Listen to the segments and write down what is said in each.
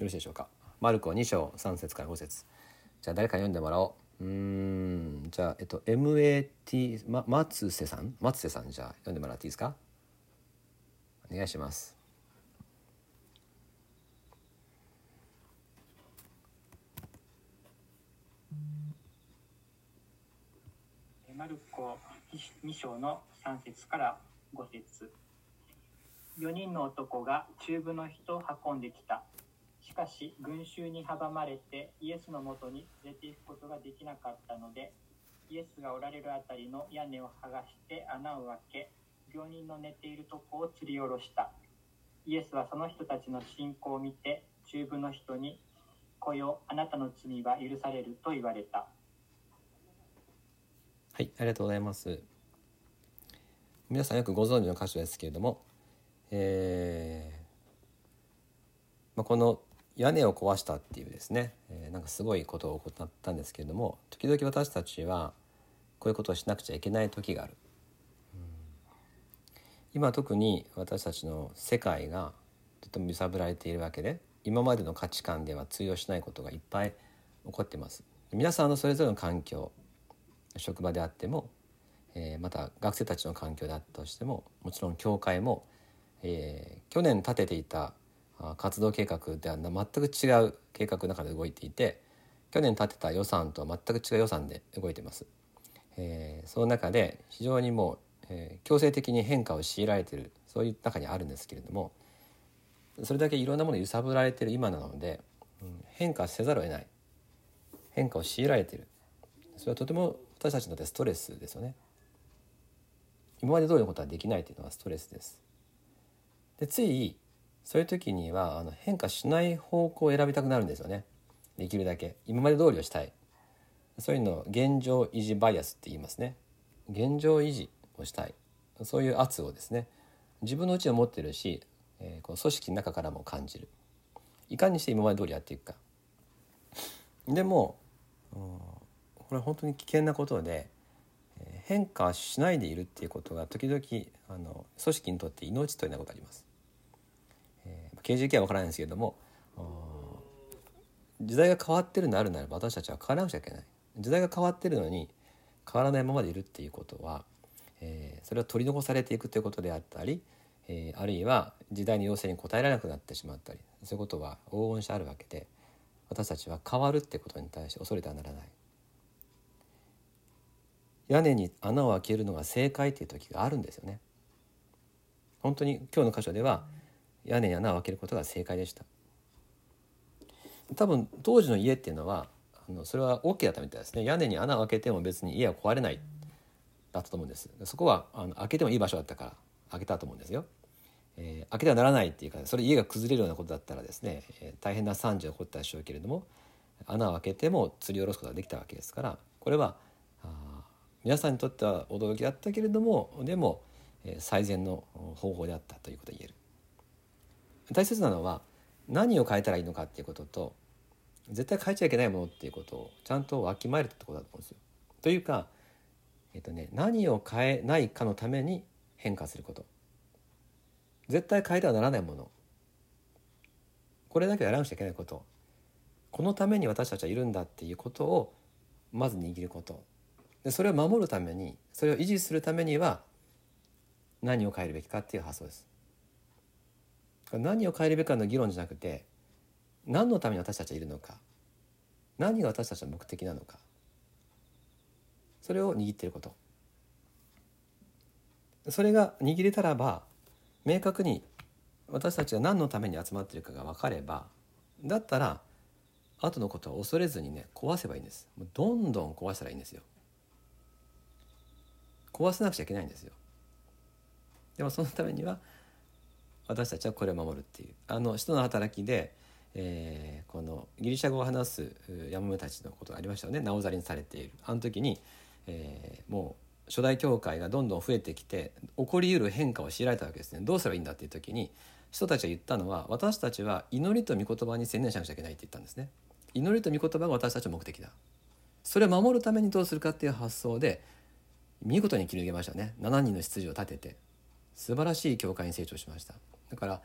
よろしいでしょうか？マルコ2章3節から5節。じゃあ誰か読んでもらおう。うん。じゃあえっと MAT ま松瀬さん？松瀬さん。じゃあ読んでもらっていいですか？お願いします。マルコ2章の3節から5節。4人の男が中部の人を運んできた。しかし群衆に阻まれてイエスのもとに連れて行くことができなかったのでイエスがおられるあたりの屋根を剥がして穴を開け病人の寝ているとこを吊り下ろした。イエスはその人たちの信仰を見て中部の人に「来よあなたの罪は許される」と言われた。はいありがとうございます。皆さんよくご存知の箇所ですけれどもえーまあ、この屋根を壊したっていうですね、えー、なんかすごいことを行ったんですけれども時々私たちはこういうことをしなくちゃいけない時がある。今特に私たちの世界がとても揺さぶられているわけで今までの価値観では通用しないことがいっぱい起こってます。皆さんのそれぞれの環境職場であっても、えー、また学生たちの環境であったとしてももちろん教会も、えー、去年立てていた活動計画では全く違う計画の中で動いていて去年立てた予算とは全く違う予算で動いています。えー、その中で非常にもう、えー、強制的に変化を強いられているそういう中にあるんですけれどもそれだけいろんなもの揺さぶられている今なので、うん、変化せざるを得ない変化を強いられているそれはとても私たちにとってストレスですよね。今まで通りのことはできないというのはストレスです。でついそういう時にはあの変化しない方向を選びたくなるんですよね。できるだけ。今まで通りをしたい。そういうのを現状維持バイアスって言いますね。現状維持をしたい。そういう圧をですね。自分のうちを持ってるし、えー、この組織の中からも感じる。いかにして今まで通りやっていくか。でも、これは本当に危険なことで変化しないでいるっていうことが時々あの組織にとって命というようなことがあります。刑事事件は分からないんですけれども時代が変わってるのあるならば私たちは変わらなくちゃいけない。時代が変わってるのに変わらないままでいるっていうことは、えー、それは取り残されていくということであったり、えー、あるいは時代の要請に応えられなくなってしまったりそういうことは往々にしてあるわけで私たちは変わるってことに対して恐れてはならない。屋根に穴を開けるのが正解っていう時があるんですよね。本当に今日の箇所では、うん屋根に穴を開けることが正解でした。多分当時の家っていうのはあのそれは OK だったみたいですね。屋根に穴を開けても別に家は壊れないだったと思うんです。そこはあの開けてもいい場所だったから開けたと思うんですよ、えー、開けてはならないっていうかそれ家が崩れるようなことだったらですね、えー、大変な惨事が起こったでしょうけれども穴を開けても吊り下ろすことができたわけですからこれはあ皆さんにとっては驚きだったけれどもでも、えー、最善の方法であったということが言える。大切なのは何を変えたらいいのかっていうことと絶対変えちゃいけないものっていうことをちゃんとわきまえるってことだと思うんですよ。というか、えっとね、何を変えないかのために変化すること絶対変えてはならないものこれだけやらなくちゃいけないことこのために私たちはいるんだっていうことをまず握ることでそれを守るためにそれを維持するためには何を変えるべきかっていう発想です。何を変えるべきかの議論じゃなくて何のために私たちはいるのか何が私たちの目的なのかそれを握っていること。それが握れたらば明確に私たちが何のために集まっているかが分かればだったら後のことは恐れずにね壊せばいいんです。どんどん壊したらいいんですよ。壊さなくちゃいけないんですよ。でもそのためには私たちはこれを守るっていう。あの人の働きで、えー、このギリシャ語を話す山本たちのことがありましたよね。なおざりにされている。あの時に、えー、もう初代教会がどんどん増えてきて起こりうる変化を強いられたわけですね。どうすればいいんだっていう時に人たちが言ったのは私たちは祈りと御言葉に専念しなくちゃいけないって言ったんですね。祈りと御言葉が私たちの目的だ。それを守るためにどうするかっていう発想で見事に切り抜けましたね。7人の執事を立てて素晴らしい教会に成長しました。だから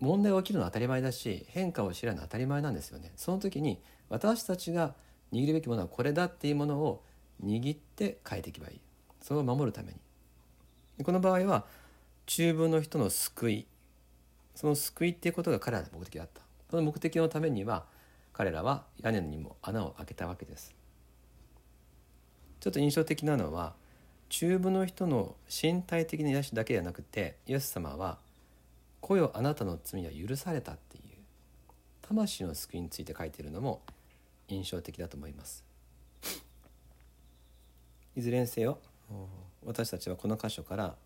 問題が起きるのは当たり前だし変化を知らないのは当たり前なんですよね。その時に私たちが握るべきものはこれだっていうものを握って変えていけばいい。それを守るために。この場合は中部の人の救い。その救いっていうことが彼らの目的だった。その目的のためには彼らは屋根にも穴を開けたわけです。ちょっと印象的なのは中部の人の身体的な癒しだけではなくてイエス様は「来よあなたの罪は許された」っていう魂の救いについて書いているのも印象的だと思いますいずれにせよ私たちはこの箇所から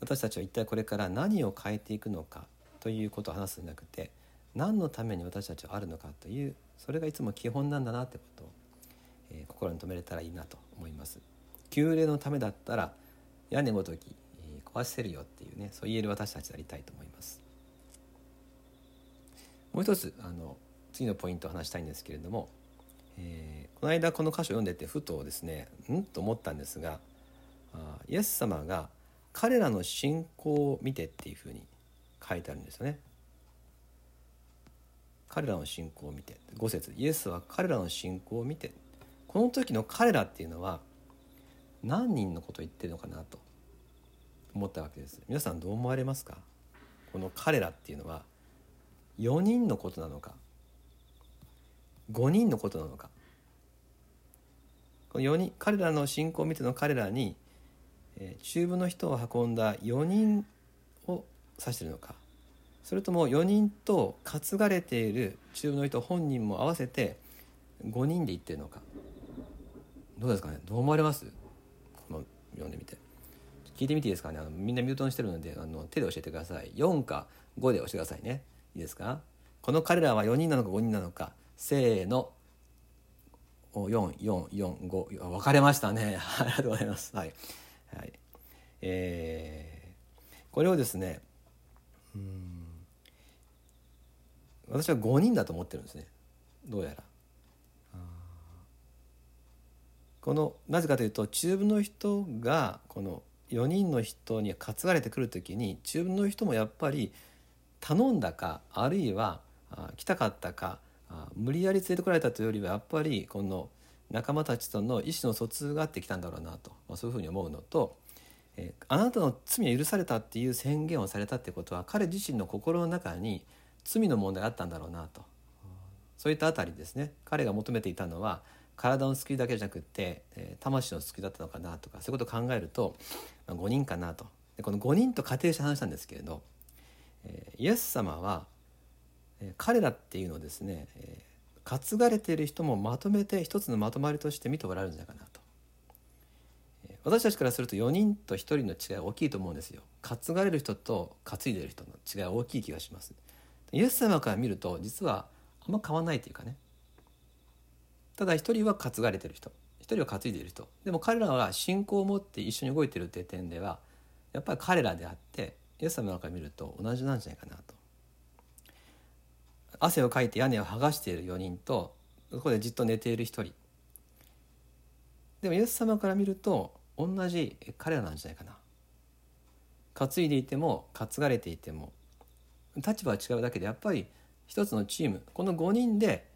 私たちは一体これから何を変えていくのかということを話すんじゃなくて何のために私たちはあるのかというそれがいつも基本なんだなってことを、えー、心に留めれたらいいなと思います。旧礼のためだったら屋根ごとき、壊せるよっていうねそう言える私たちでありたいと思います。もう一つあの次のポイントを話したいんですけれども、えー、この間この箇所を読んでてふとですねん？と思ったんですがあイエス様が彼らの信仰を見てっていうふうに書いてあるんですよね。彼らの信仰を見て。5節。イエスは彼らの信仰を見て。この時の彼らっていうのは何人のことを言ってるのかなと。思ったわけです。皆さんどう思われますか？この彼らっていうのは4人のことなのか？5人のことなのか？この4人彼らの信仰を見ての彼らに、えー、中部の人を運んだ4人を指してるのか？それとも4人と担がれている中部の人本人も合わせて5人で言ってるのか？どうですかね？どう思われます？この読んでみて。聞いてみていいですかね？あのみんなミュートにしてるのであの手で教えてください。4か5で教えてくださいね。いいですか？この彼らは4人なのか5人なのか。せーの。4445分かれましたね。ありがとうございます。はい、はい。えー、これをですねうん私は5人だと思ってるんですね。どうやら。このなぜかというと中部の人がこの4人の人に担がれてくる時に中部の人もやっぱり頼んだかあるいは来たかったか無理やり連れてこられたというよりはやっぱりこの仲間たちとの意思の疎通があってきたんだろうなと、まあ、そういうふうに思うのと、え、あなたの罪は許されたっていう宣言をされたってことは彼自身の心の中に罪の問題があったんだろうなと。そういったあたりですね。彼が求めていたのは体の救いだけじゃなくて、えー、魂の救いだったのかなとかそういうことを考えると、まあ、5人かなと。でこの5人と仮定して話したんですけれど、えー、イエス様は、えー、彼らっていうのをですね、えー、担がれている人もまとめて一つのまとまりとして見ておられるんじゃないかなと。私たちからすると4人と1人の違い大きいと思うんですよ。担がれる人と担いでる人の違い大きい気がします。イエス様から見ると実はあんま変わんないというかね。ただ一人は担がれてる人。一人は担いでいる人。でも彼らは信仰を持って一緒に動いてるっていう点ではやっぱり彼らであってイエス様から見ると同じなんじゃないかなと。汗をかいて屋根を剥がしている4人とそこでじっと寝ている1人。でもイエス様から見ると同じ彼らなんじゃないかな。担いでいても担がれていても立場は違うだけでやっぱり一つのチームこの5人で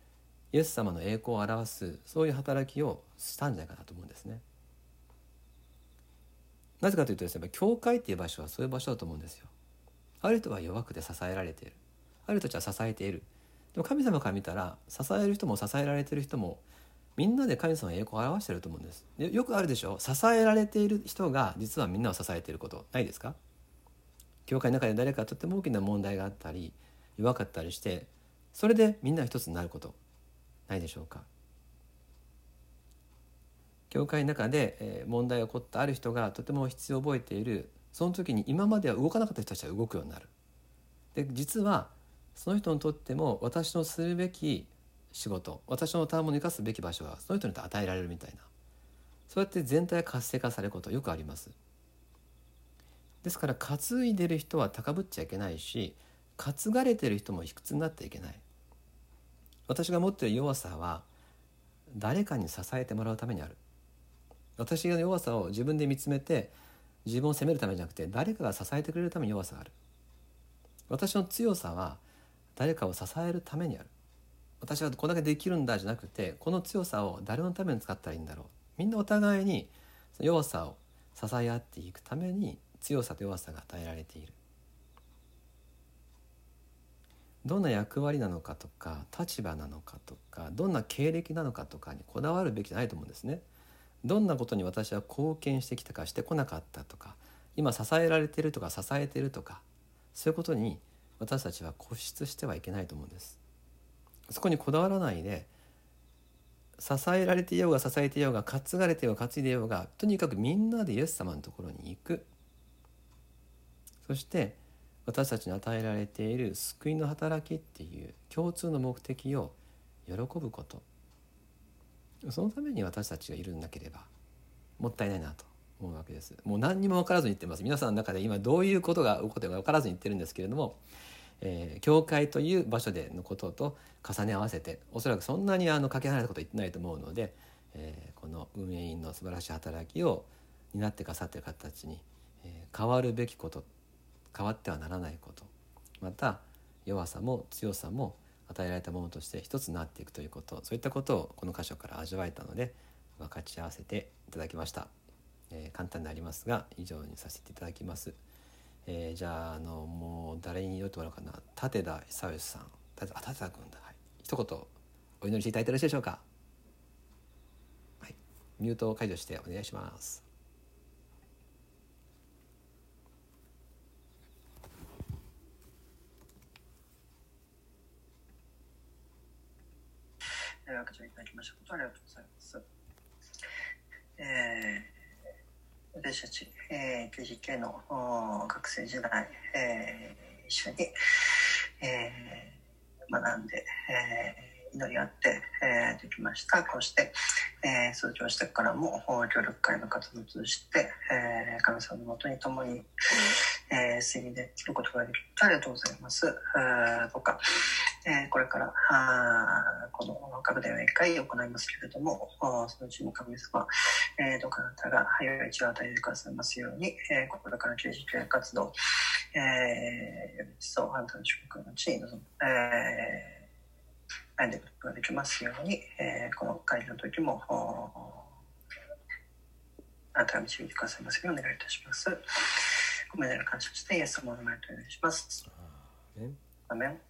イエス様の栄光を表すそういう働きをしたんじゃないかなと思うんですね。なぜかというとですね教会っていう場所はそういう場所だと思うんですよ。ある人は弱くて支えられている。ある人たちは支えている。でも神様から見たら支える人も支えられてる人もみんなで神様の栄光を表してると思うんです。でよくあるでしょ？支えられている人が実はみんなを支えていること。ないですか？教会の中で誰かとっても大きな問題があったり弱かったりしてそれでみんな一つになること。ないでしょうか。教会の中で問題が起こったある人がとても必要を覚えている。その時に今までは動かなかった人たちは動くようになる。で実はその人にとっても私のするべき仕事私のタームを生かすべき場所がその人にと与えられるみたいな。そうやって全体が活性化されることよくあります。ですから担いでる人は高ぶっちゃいけないし担がれてる人も卑屈になっていけない。私が持っている弱さは誰かに支えてもらうためにある。私の弱さを自分で見つめて自分を責めるためじゃなくて誰かが支えてくれるために弱さがある。私の強さは誰かを支えるためにある。私はこれだけできるんだじゃなくてこの強さを誰のために使ったらいいんだろう。みんなお互いに弱さを支え合っていくために強さと弱さが与えられている。どんな役割なのかとか立場なのかとかどんな経歴なのかとかにこだわるべきじゃないと思うんですね。どんなことに私は貢献してきたかしてこなかったとか今支えられてるとか支えてるとかそういうことに私たちは固執してはいけないと思うんです。そこにこだわらないで支えられていようが支えていようが担がれていようが担いでいようがとにかくみんなでイエス様のところに行くそして私たちに与えられている救いの働きっていう共通の目的を喜ぶこと。そのために私たちがいるんなければもったいないなと思うわけです。もう何にも分からずに言ってます。皆さんの中で今どういうことが起こってるか分からずに言ってるんですけれども、えー、教会という場所でのことと重ね合わせておそらくそんなにあのかけ離れたこと言ってないと思うので、えー、この運営員の素晴らしい働きを担ってくださっている方たちに、えー、変わるべきこと変わってはならないこと。また弱さも強さも与えられたものとして一つになっていくということ。そういったことをこの箇所から味わえたので分かち合わせていただきました、えー、簡単でありますが以上にさせていただきます、えー、じゃああのもう誰に言ってもらおうかな。立田久義さん。あ立田君だ、はい、一言お祈りしていただいてよろしいでしょうか。はい。ミュートを解除してお願いします。えー、赤ちゃんいただきましたことありがとうございます。えー、私たち、えー、KGK の学生時代、えー、一緒に、えー、学んで、えー、祈り合って、えー、できました。こうして、えー、卒業してからも協力会の活動を通じて、えー、神様のもとに共に、えー、睡眠できることができるありがとうございます。どうか、えー、これからあこの学年を1回行いますけれども、そのうちの神様、えー、どうかあなたが早い道を与えてくださいますように、えー、これから刑事系活動、えー、より一層の祝福の地に臨む、えー、歩んでいくことができますように、えー、この会の時も、あなたが導いてくださいますようにお願いいたします。ごめんなさい、感謝して、イエス様の前とお願いします。アメン